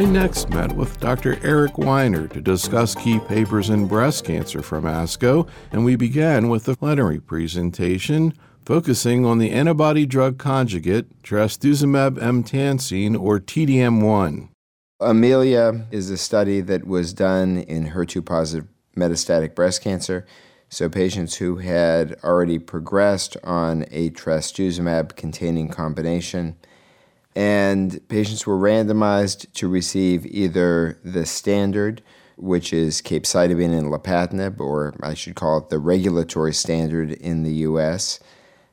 I next met with Dr. Eric Winer to discuss key papers in breast cancer from ASCO, and we began with the plenary presentation focusing on the antibody drug conjugate trastuzumab emtansine or TDM1. EMILIA is a study that was done in HER2 positive metastatic breast cancer. So, patients who had already progressed on a trastuzumab containing combination and patients were randomized to receive either the standard, which is capecitabine and lapatinib, or I should call it the regulatory standard in the US,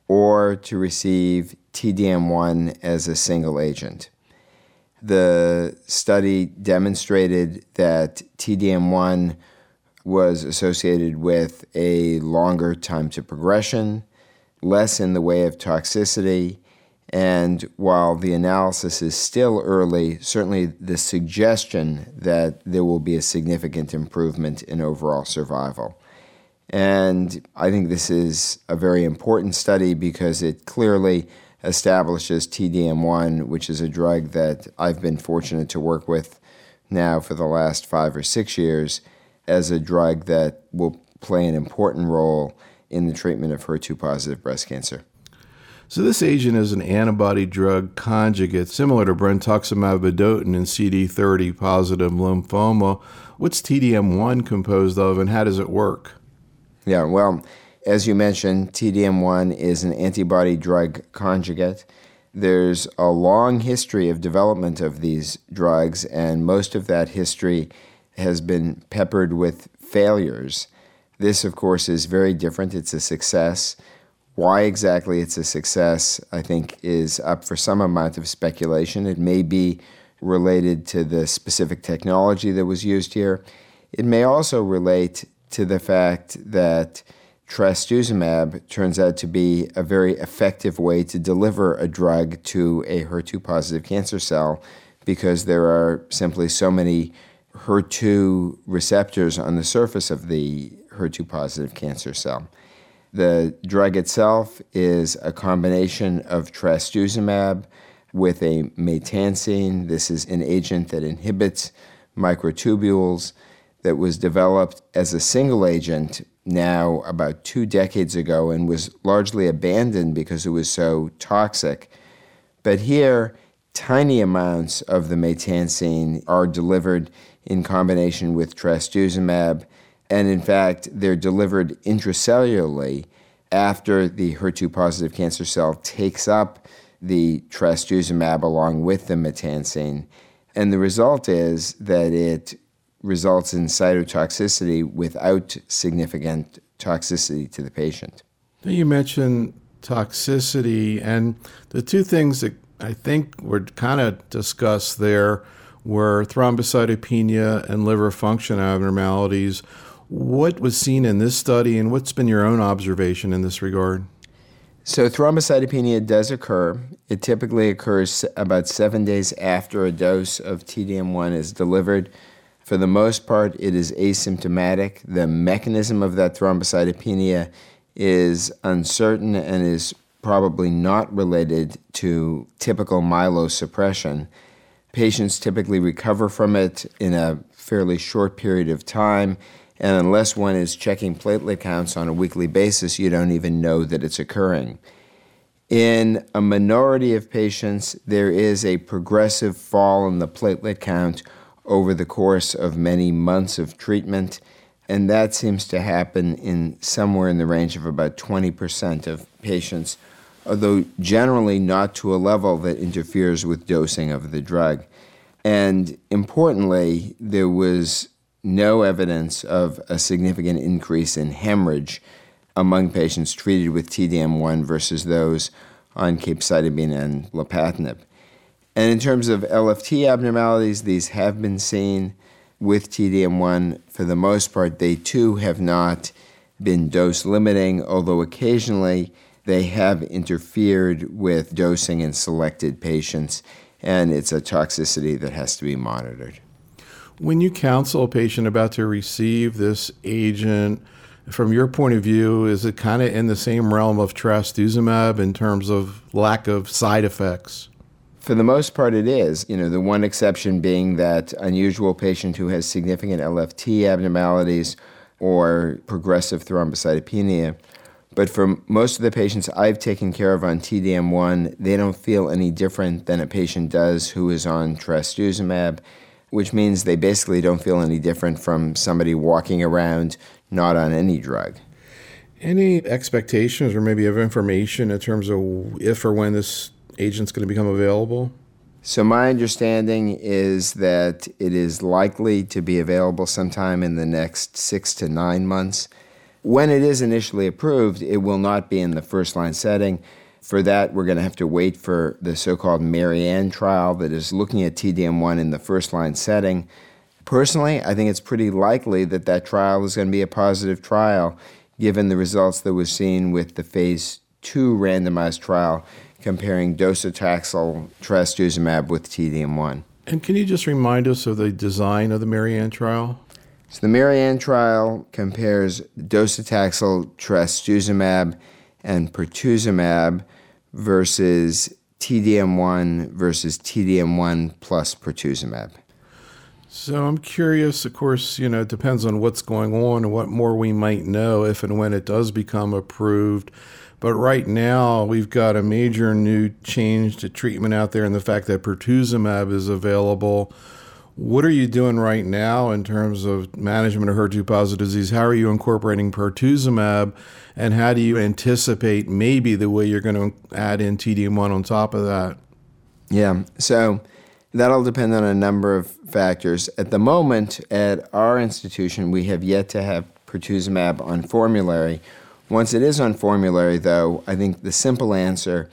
or to receive TDM1 as a single agent. The study demonstrated that TDM1 was associated with a longer time to progression, less in the way of toxicity, and while the analysis is still early, certainly the suggestion that there will be a significant improvement in overall survival. And I think this is a very important study because it clearly establishes TDM1, which is a drug that I've been fortunate to work with now for the last five or six years, as a drug that will play an important role in the treatment of HER2 positive breast cancer. So this agent is an antibody drug conjugate similar to brentuximab vedotin in CD30 positive lymphoma. What's TDM1 composed of and how does it work? Yeah, well, as you mentioned, TDM1 is an antibody drug conjugate. There's a long history of development of these drugs, and most of that history has been peppered with failures. This, of course, is very different. It's a success. Why exactly it's a success, I think, is up for some amount of speculation. It may be related to the specific technology that was used here. It may also relate to the fact that trastuzumab turns out to be a very effective way to deliver a drug to a HER2 positive cancer cell because there are simply so many HER2 receptors on the surface of the HER2 positive cancer cell. The drug itself is a combination of trastuzumab with a maytansine. This is an agent that inhibits microtubules that was developed as a single agent now about two decades ago and was largely abandoned because it was so toxic. But here, tiny amounts of the maytansine are delivered in combination with trastuzumab and in fact, they're delivered intracellularly after the HER2 positive cancer cell takes up the trastuzumab along with the maytansine. And the result is that it results in cytotoxicity without significant toxicity to the patient. You mentioned toxicity, and the two things that I think were kind of discussed there were thrombocytopenia and liver function abnormalities. What was seen in this study, and what's been your own observation in this regard? So, thrombocytopenia does occur. It typically occurs about seven days after a dose of TDM1 is delivered. For the most part, it is asymptomatic. The mechanism of that thrombocytopenia is uncertain and is probably not related to typical myelosuppression. Patients typically recover from it in a fairly short period of time and unless one is checking platelet counts on a weekly basis, you don't even know that it's occurring. In a minority of patients, there is a progressive fall in the platelet count over the course of many months of treatment, and that seems to happen in somewhere in the range of about 20% of patients, although generally not to a level that interferes with dosing of the drug. And importantly, there was no evidence of a significant increase in hemorrhage among patients treated with TDM1 versus those on capecitabine and lapatinib. And in terms of LFT abnormalities, these have been seen with TDM1. For the most part, they too have not been dose limiting, although occasionally they have interfered with dosing in selected patients, and it's a toxicity that has to be monitored. When you counsel a patient about to receive this agent, from your point of view, is it kind of in the same realm of trastuzumab in terms of lack of side effects? For the most part, it is. You know, the one exception being that unusual patient who has significant LFT abnormalities or progressive thrombocytopenia. But for most of the patients I've taken care of on TDM1, they don't feel any different than a patient does who is on trastuzumab, which means they basically don't feel any different from somebody walking around not on any drug. Any expectations or maybe of information in terms of if or when this agent's going to become available? So, my understanding is that it is likely to be available sometime in the next six to nine months. When it is initially approved, it will not be in the first line setting. For that, we're going to have to wait for the so called Marianne trial that is looking at TDM1 in the first line setting. Personally, I think it's pretty likely that that trial is going to be a positive trial given the results that was seen with the phase two randomized trial comparing docetaxel trastuzumab with TDM1. And can you just remind us of the design of the Marianne trial? So the Marianne trial compares docetaxel trastuzumab and pertuzumab versus TDM1 versus TDM1 plus pertuzumab. So I'm curious, of course, you know, it depends on what's going on and what more we might know if and when it does become approved. But right now, we've got a major new change to treatment out there, and the fact that pertuzumab is available. What are you doing right now in terms of management of HER2 positive disease? How are you incorporating pertuzumab, and how do you anticipate maybe the way you're going to add in TDM1 on top of that? Yeah, so that'll depend on a number of factors. At the moment, at our institution, we have yet to have pertuzumab on formulary once it is on formulary, though, I think the simple answer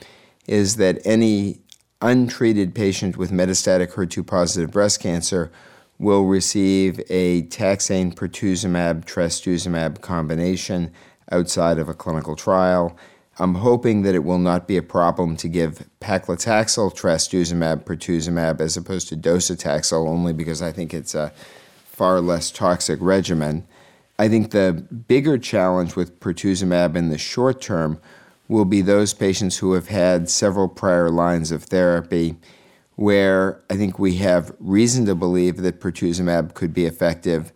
is that any untreated patient with metastatic HER2 positive breast cancer will receive a taxane pertuzumab trastuzumab combination outside of a clinical trial. I'm hoping that it will not be a problem to give paclitaxel trastuzumab pertuzumab as opposed to docetaxel only because I think it's a far less toxic regimen. I think the bigger challenge with pertuzumab in the short term will be those patients who have had several prior lines of therapy where I think we have reason to believe that pertuzumab could be effective,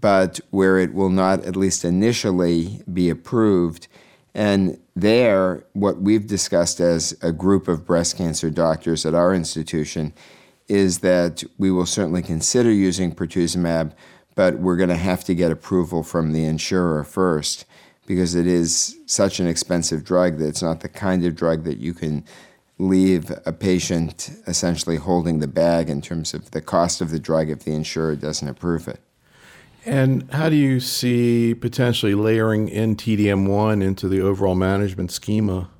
but where it will not, at least initially, be approved. And there, what we've discussed as a group of breast cancer doctors at our institution is that we will certainly consider using pertuzumab but we're going to have to get approval from the insurer first because it is such an expensive drug that it's not the kind of drug that you can leave a patient essentially holding the bag in terms of the cost of the drug if the insurer doesn't approve it. And how do you see potentially layering in TDM1 into the overall management schema?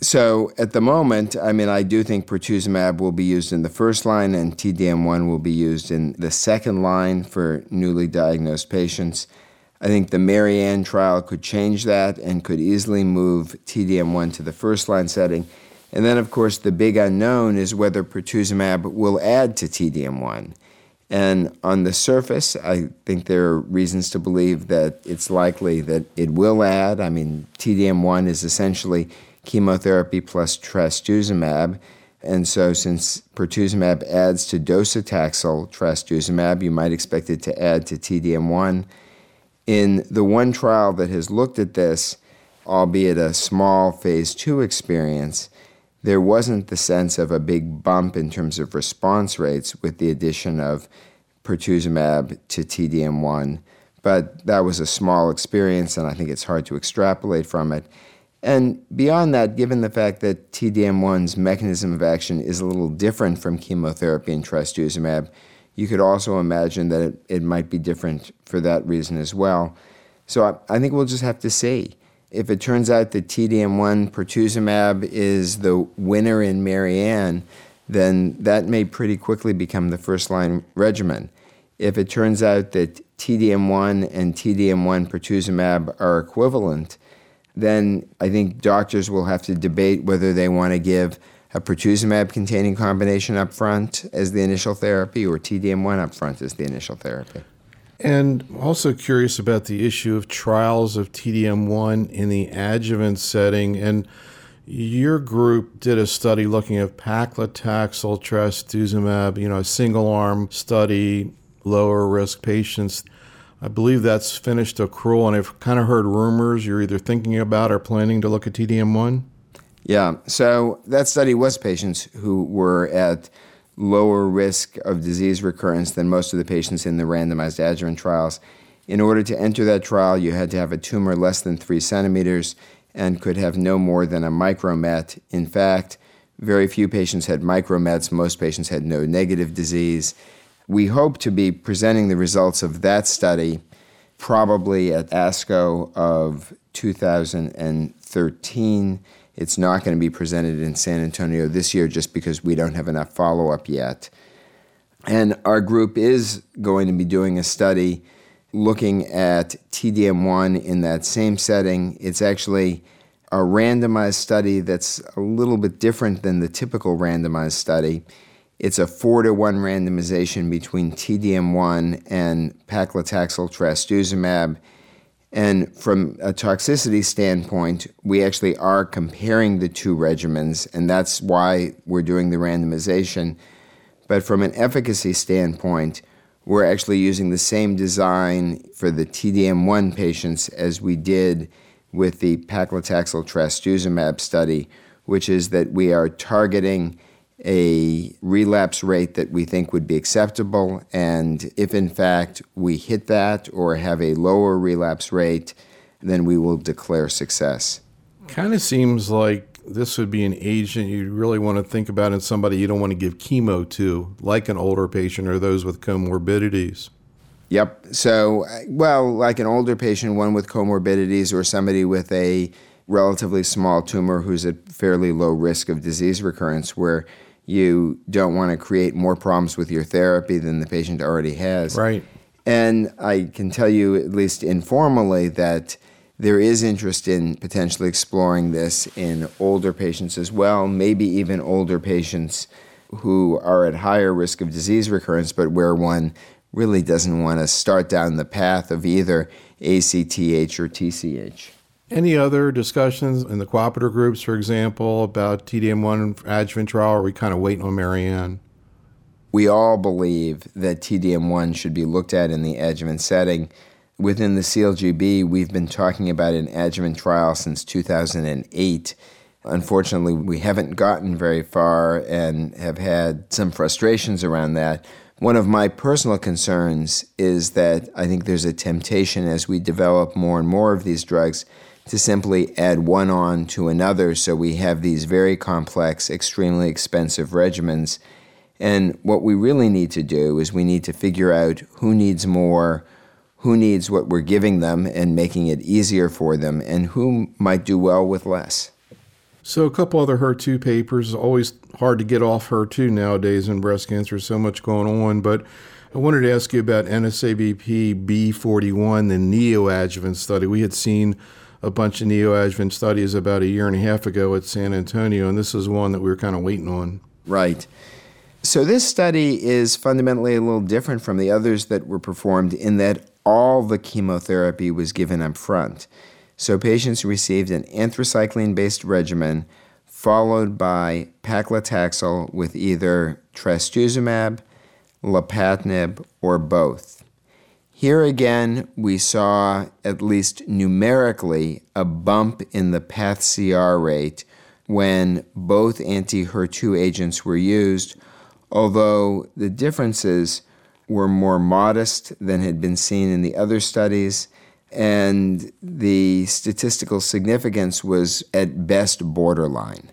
So at the moment, I mean, I do think pertuzumab will be used in the first line and TDM1 will be used in the second line for newly diagnosed patients. I think the Marianne trial could change that and could easily move TDM1 to the first line setting. And then, of course, the big unknown is whether pertuzumab will add to TDM1. And on the surface, I think there are reasons to believe that it's likely that it will add. I mean, TDM1 is essentially chemotherapy plus trastuzumab. And so, since pertuzumab adds to docetaxel trastuzumab, you might expect it to add to TDM1. In the one trial that has looked at this, albeit a small phase two experience, there wasn't the sense of a big bump in terms of response rates with the addition of pertuzumab to TDM1. But that was a small experience, and I think it's hard to extrapolate from it. And beyond that, given the fact that TDM1's mechanism of action is a little different from chemotherapy and trastuzumab, you could also imagine that it, it might be different for that reason as well. So I, I think we'll just have to see. If it turns out that TDM1 pertuzumab is the winner in Marianne, then that may pretty quickly become the first line regimen. If it turns out that TDM1 and TDM1 pertuzumab are equivalent, then I think doctors will have to debate whether they want to give a pertuzumab containing combination up front as the initial therapy or TDM1 up front as the initial therapy. And also curious about the issue of trials of TDM1 in the adjuvant setting. And Your group did a study looking at paclitaxel, trastuzumab, you know, a single arm study, lower risk patients. I believe that's finished accrual, and I've kind of heard rumors you're either thinking about or planning to look at TDM1. Yeah, so that study was patients who were at lower risk of disease recurrence than most of the patients in the randomized adjuvant trials. In order to enter that trial, you had to have a tumor less than three centimeters and could have no more than a micromet. In fact, very few patients had micromets, most patients had node negative disease. We hope to be presenting the results of that study probably at ASCO of 2013. It's not going to be presented in San Antonio this year just because we don't have enough follow up yet. And our group is going to be doing a study looking at TDM1 in that same setting. It's actually a randomized study that's a little bit different than the typical randomized study. It's a four to one randomization between TDM1 and paclitaxel trastuzumab. And from a toxicity standpoint, we actually are comparing the two regimens, and that's why we're doing the randomization. But from an efficacy standpoint, we're actually using the same design for the TDM1 patients as we did with the paclitaxel trastuzumab study, which is that we are targeting a relapse rate that we think would be acceptable. And if in fact we hit that or have a lower relapse rate, then we will declare success. Kind of seems like this would be an agent you really want to think about in somebody you don't want to give chemo to, like an older patient or those with comorbidities. Yep. So, well, like an older patient, one with comorbidities, or somebody with a relatively small tumor who's at fairly low risk of disease recurrence, where you don't want to create more problems with your therapy than the patient already has. Right. And I can tell you, at least informally, that there is interest in potentially exploring this in older patients as well, maybe even older patients who are at higher risk of disease recurrence, but where one really doesn't want to start down the path of either ACTH or TCH. Any other discussions in the cooperative groups, for example, about TDM1 adjuvant trial? Or are we kind of waiting on Marianne? We all believe that TDM1 should be looked at in the adjuvant setting. Within the CALGB, we've been talking about an adjuvant trial since 2008. Unfortunately, we haven't gotten very far and have had some frustrations around that. One of my personal concerns is that I think there's a temptation as we develop more and more of these drugs to simply add one on to another so we have these very complex, extremely expensive regimens. And what we really need to do is we need to figure out who needs more who needs what we're giving them and making it easier for them, and who might do well with less. So, a couple other HER2 papers. Always hard to get off HER2 nowadays in breast cancer, so much going on. But I wanted to ask you about NSABP B41, the neoadjuvant study. We had seen a bunch of neoadjuvant studies about a year and a half ago at San Antonio, and this is one that we were kind of waiting on. Right. So, this study is fundamentally a little different from the others that were performed in that all the chemotherapy was given up front. So patients received an anthracycline based regimen followed by paclitaxel with either trastuzumab, lapatinib, or both. Here again, we saw, at least numerically, a bump in the PATH CR rate when both anti HER2 agents were used, although the differences were more modest than had been seen in the other studies, and the statistical significance was at best borderline.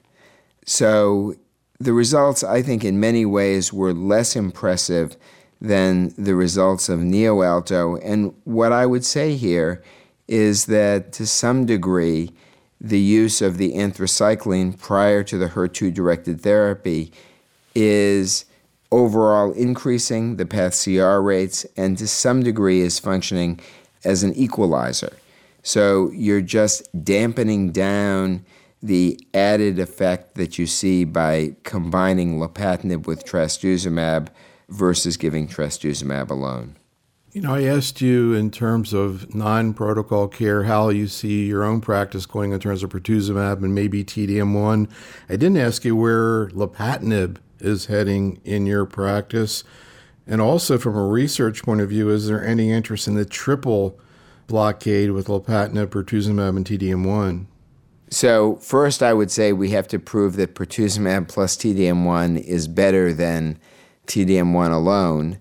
So the results, I think, in many ways were less impressive than the results of NeoALTTO. And what I would say here is that to some degree, the use of the anthracycline prior to the HER2 directed therapy is overall increasing the PATH CR rates and to some degree is functioning as an equalizer. So you're just dampening down the added effect that you see by combining lapatinib with trastuzumab versus giving trastuzumab alone. You know, I asked you in terms of non protocol care how you see your own practice going in terms of pertuzumab and maybe TDM1. I didn't ask you where lapatinib is heading in your practice. And also, from a research point of view, is there any interest in the triple blockade with lapatinib, pertuzumab, and TDM1? So, first, I would say we have to prove that pertuzumab plus TDM1 is better than TDM1 alone.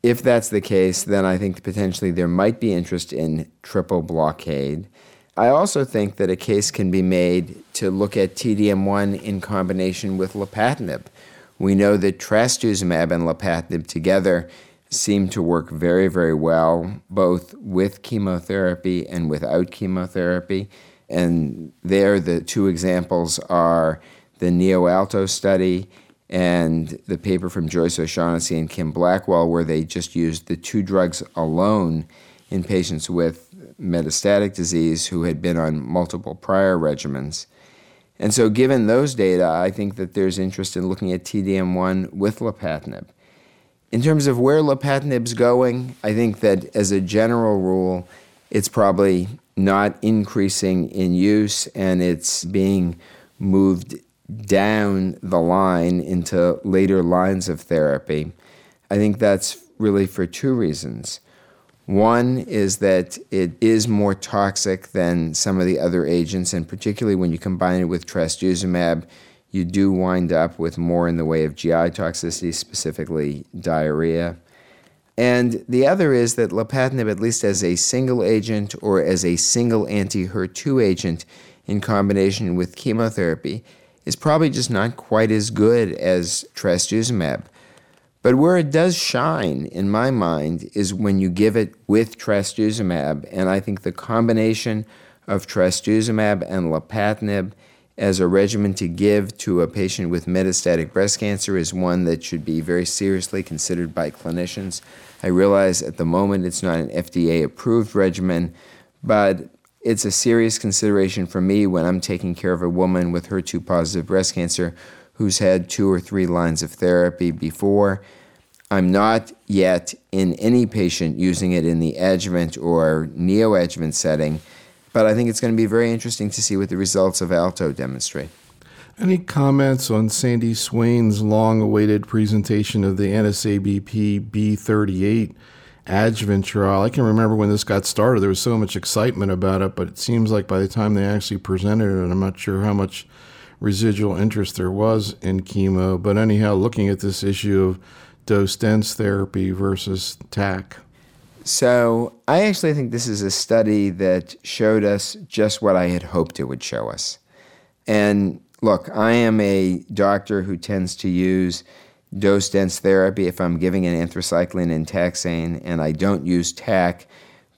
If that's the case, then I think potentially there might be interest in triple blockade. I also think that a case can be made to look at TDM1 in combination with lapatinib. We know that trastuzumab and lapatinib together seem to work very, very well, both with chemotherapy and without chemotherapy. And there, the two examples are the NeoALTTO study and the paper from Joyce O'Shaughnessy and Kim Blackwell, where they just used the two drugs alone in patients with metastatic disease who had been on multiple prior regimens. And so, given those data, I think that there's interest in looking at TDM1 with lapatinib. In terms of where lapatinib's going, I think that as a general rule, it's probably not increasing in use and it's being moved down the line into later lines of therapy. I think that's really for two reasons. One is that it is more toxic than some of the other agents, and particularly when you combine it with trastuzumab, you do wind up with more in the way of GI toxicity, specifically diarrhea. And the other is that lapatinib, at least as a single agent or as a single anti HER2 agent in combination with chemotherapy, is probably just not quite as good as trastuzumab. But where it does shine, in my mind, is when you give it with trastuzumab. And I think the combination of trastuzumab and lapatinib as a regimen to give to a patient with metastatic breast cancer is one that should be very seriously considered by clinicians. I realize at the moment it's not an FDA approved regimen, but it's a serious consideration for me when I'm taking care of a woman with HER2 positive breast cancer who's had two or three lines of therapy before. I'm not yet in any patient using it in the adjuvant or neoadjuvant setting, but I think it's going to be very interesting to see what the results of ALTTO demonstrate. Any comments on Sandy Swain's long awaited presentation of the NSABP B38 adjuvant trial. I can remember when this got started, there was so much excitement about it, but it seems like by the time they actually presented it, I'm not sure how much residual interest there was in chemo. But anyhow, looking at this issue of dose dense therapy versus TAC. So, I actually think this is a study that showed us just what I had hoped it would show us. And look, I am a doctor who tends to use dose dense therapy if I'm giving an anthracycline and taxane and I don't use TAC,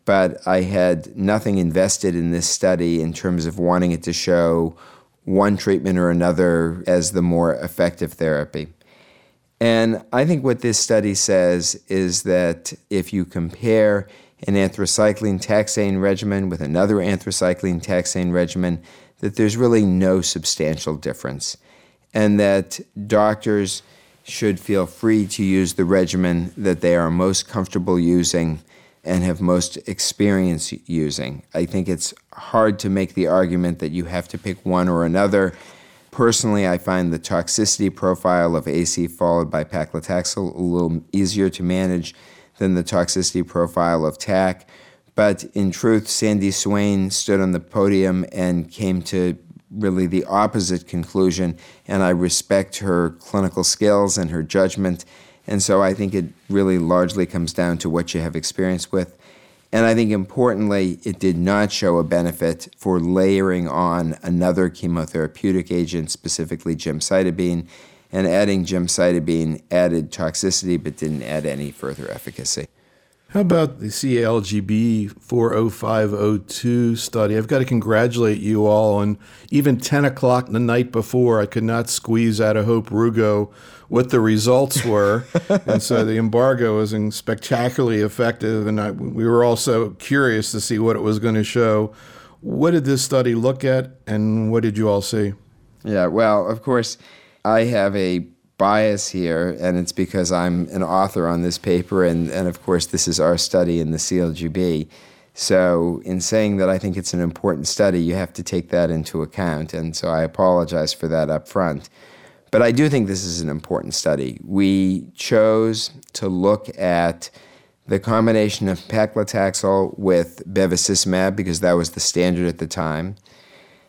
but I had nothing invested in this study in terms of wanting it to show one treatment or another as the more effective therapy. And I think what this study says is that if you compare an anthracycline taxane regimen with another anthracycline taxane regimen, that there's really no substantial difference. And that doctors should feel free to use the regimen that they are most comfortable using and have most experience using. I think it's hard to make the argument that you have to pick one or another. Personally, I find the toxicity profile of AC followed by paclitaxel a little easier to manage than the toxicity profile of TAC. But in truth, Sandy Swain stood on the podium and came to really the opposite conclusion, and I respect her clinical skills and her judgment. And so I think it really largely comes down to what you have experience with. And I think importantly, it did not show a benefit for layering on another chemotherapeutic agent, specifically gemcitabine. And adding gemcitabine added toxicity but didn't add any further efficacy. How about the CALGB 40502 study? I've got to congratulate you all on even 10 o'clock the night before. I could not squeeze out of Hope Rugo what the results were. and so the embargo was spectacularly effective. And I, we were also curious to see what it was going to show. What did this study look at, and what did you all see? Yeah, well, of course, I have a bias here, and it's because I'm an author on this paper, and, and of course, this is our study in the CALGB. So, in saying that I think it's an important study, you have to take that into account, and so I apologize for that up front. But I do think this is an important study. We chose to look at the combination of paclitaxel with bevacizumab because that was the standard at the time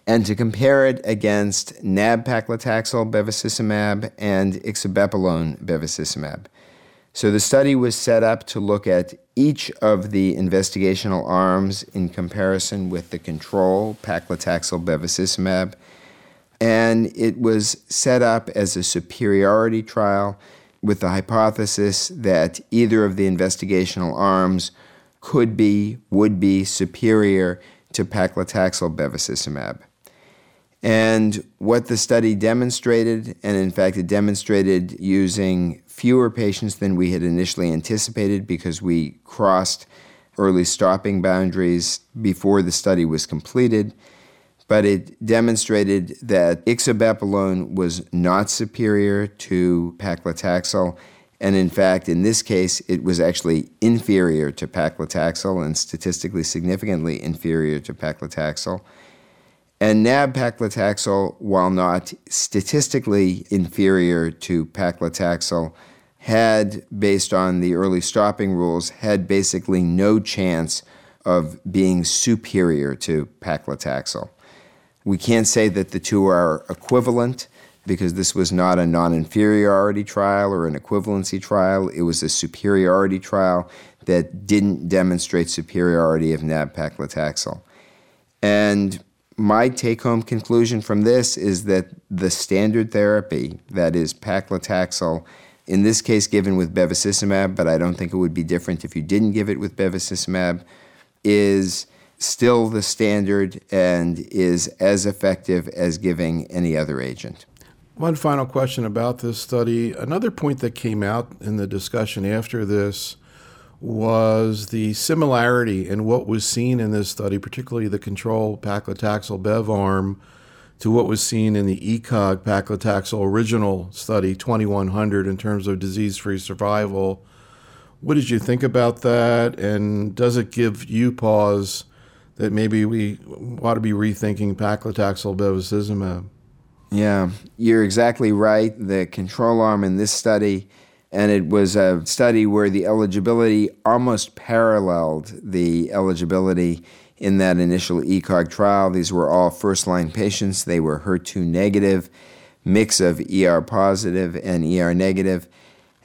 and to compare it against nab-paclitaxel bevacizumab and ixabepilone bevacizumab. So the study was set up to look at each of the investigational arms in comparison with the control, paclitaxel bevacizumab, and it was set up as a superiority trial with the hypothesis that either of the investigational arms could be, would be superior to paclitaxel bevacizumab. And what the study demonstrated, and in fact, it demonstrated using fewer patients than we had initially anticipated because we crossed early stopping boundaries before the study was completed. But it demonstrated that ixabepilone was not superior to paclitaxel. And in fact, in this case, it was actually inferior to paclitaxel and statistically significantly inferior to paclitaxel. And nab-paclitaxel, while not statistically inferior to paclitaxel, had, based on the early stopping rules, had basically no chance of being superior to paclitaxel. We can't say that the two are equivalent because this was not a non inferiority trial or an equivalency trial. It was a superiority trial that didn't demonstrate superiority of nab paclitaxel. And my take home conclusion from this is that the standard therapy, that is paclitaxel, in this case given with bevacizumab, but I don't think it would be different if you didn't give it with bevacizumab, is still the standard and is as effective as giving any other agent. One final question about this study. Another point that came out in the discussion after this was the similarity in what was seen in this study, particularly the control paclitaxel bev arm, to what was seen in the ECOG paclitaxel original study, 2100, in terms of disease free survival. What did you think about that? And does it give you pause that maybe we ought to be rethinking paclitaxel bevacizumab? Yeah, you're exactly right. The control arm in this study and it was a study where the eligibility almost paralleled the eligibility in that initial ECOG trial. These were all first line patients, they were HER2 negative, mix of ER positive and ER negative.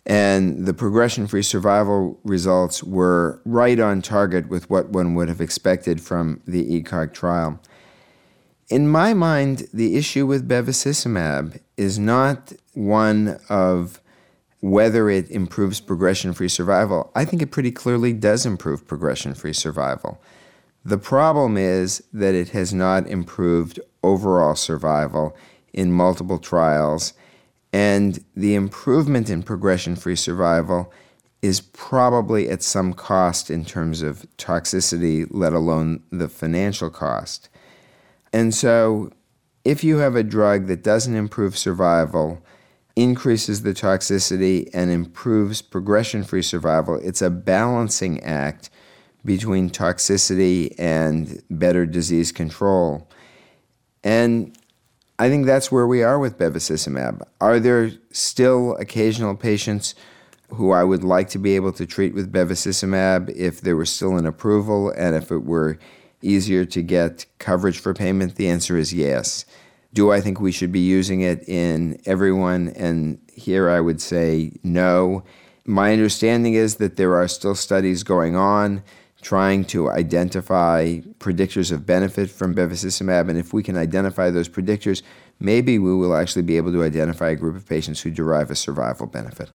And the progression free survival results were right on target with what one would have expected from the ECOG trial. In my mind, the issue with bevacizumab is not one of whether it improves progression free survival, I think it pretty clearly does improve progression free survival. The problem is that it has not improved overall survival in multiple trials, and the improvement in progression free survival is probably at some cost in terms of toxicity, let alone the financial cost. And so, if you have a drug that doesn't improve survival, increases the toxicity and improves progression free survival. It's a balancing act between toxicity and better disease control. And I think that's where we are with bevacizumab. Are there still occasional patients who I would like to be able to treat with bevacizumab if there was still an approval and if it were easier to get coverage for payment? The answer is yes. Do I think we should be using it in everyone? And here I would say no. My understanding is that there are still studies going on trying to identify predictors of benefit from bevacizumab. And if we can identify those predictors, maybe we will actually be able to identify a group of patients who derive a survival benefit.